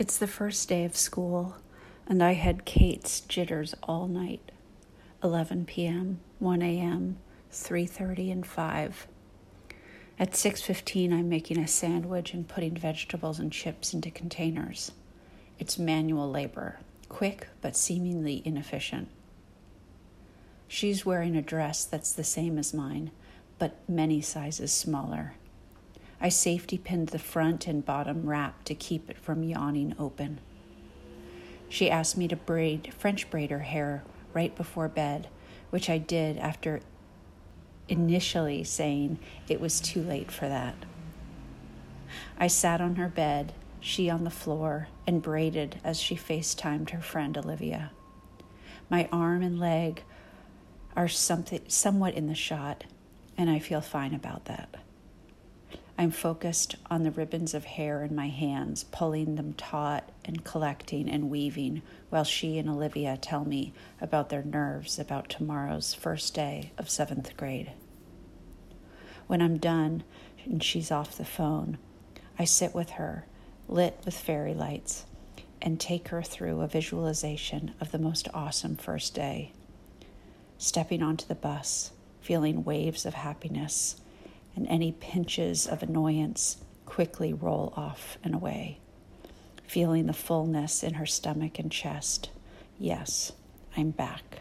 It's the first day of school, and I had Kate's jitters all night 11 p.m., 1 a.m., 3:30 and 5. At 6:15 I'm making a sandwich and putting vegetables and chips into containers. It's manual labor, quick but seemingly inefficient. She's wearing a dress that's the same as mine, but many sizes smaller. I safety pinned the front and bottom wrap to keep it from yawning open. She asked me to braid, French braid her hair right before bed, which I did after initially saying it was too late for that. I sat on her bed, she on the floor, and braided as she FaceTimed her friend Olivia. My arm and leg are something somewhat in the shot, and I feel fine about that. I'm focused on the ribbons of hair in my hands, pulling them taut and collecting and weaving, while she and Olivia tell me about their nerves about tomorrow's first day of seventh grade. When I'm done and she's off the phone, I sit with her, lit with fairy lights, and take her through a visualization of the most awesome first day. Stepping onto the bus, feeling waves of happiness and any pinches of annoyance quickly roll off and away. Feeling the fullness in her stomach and chest. Yes, I'm back.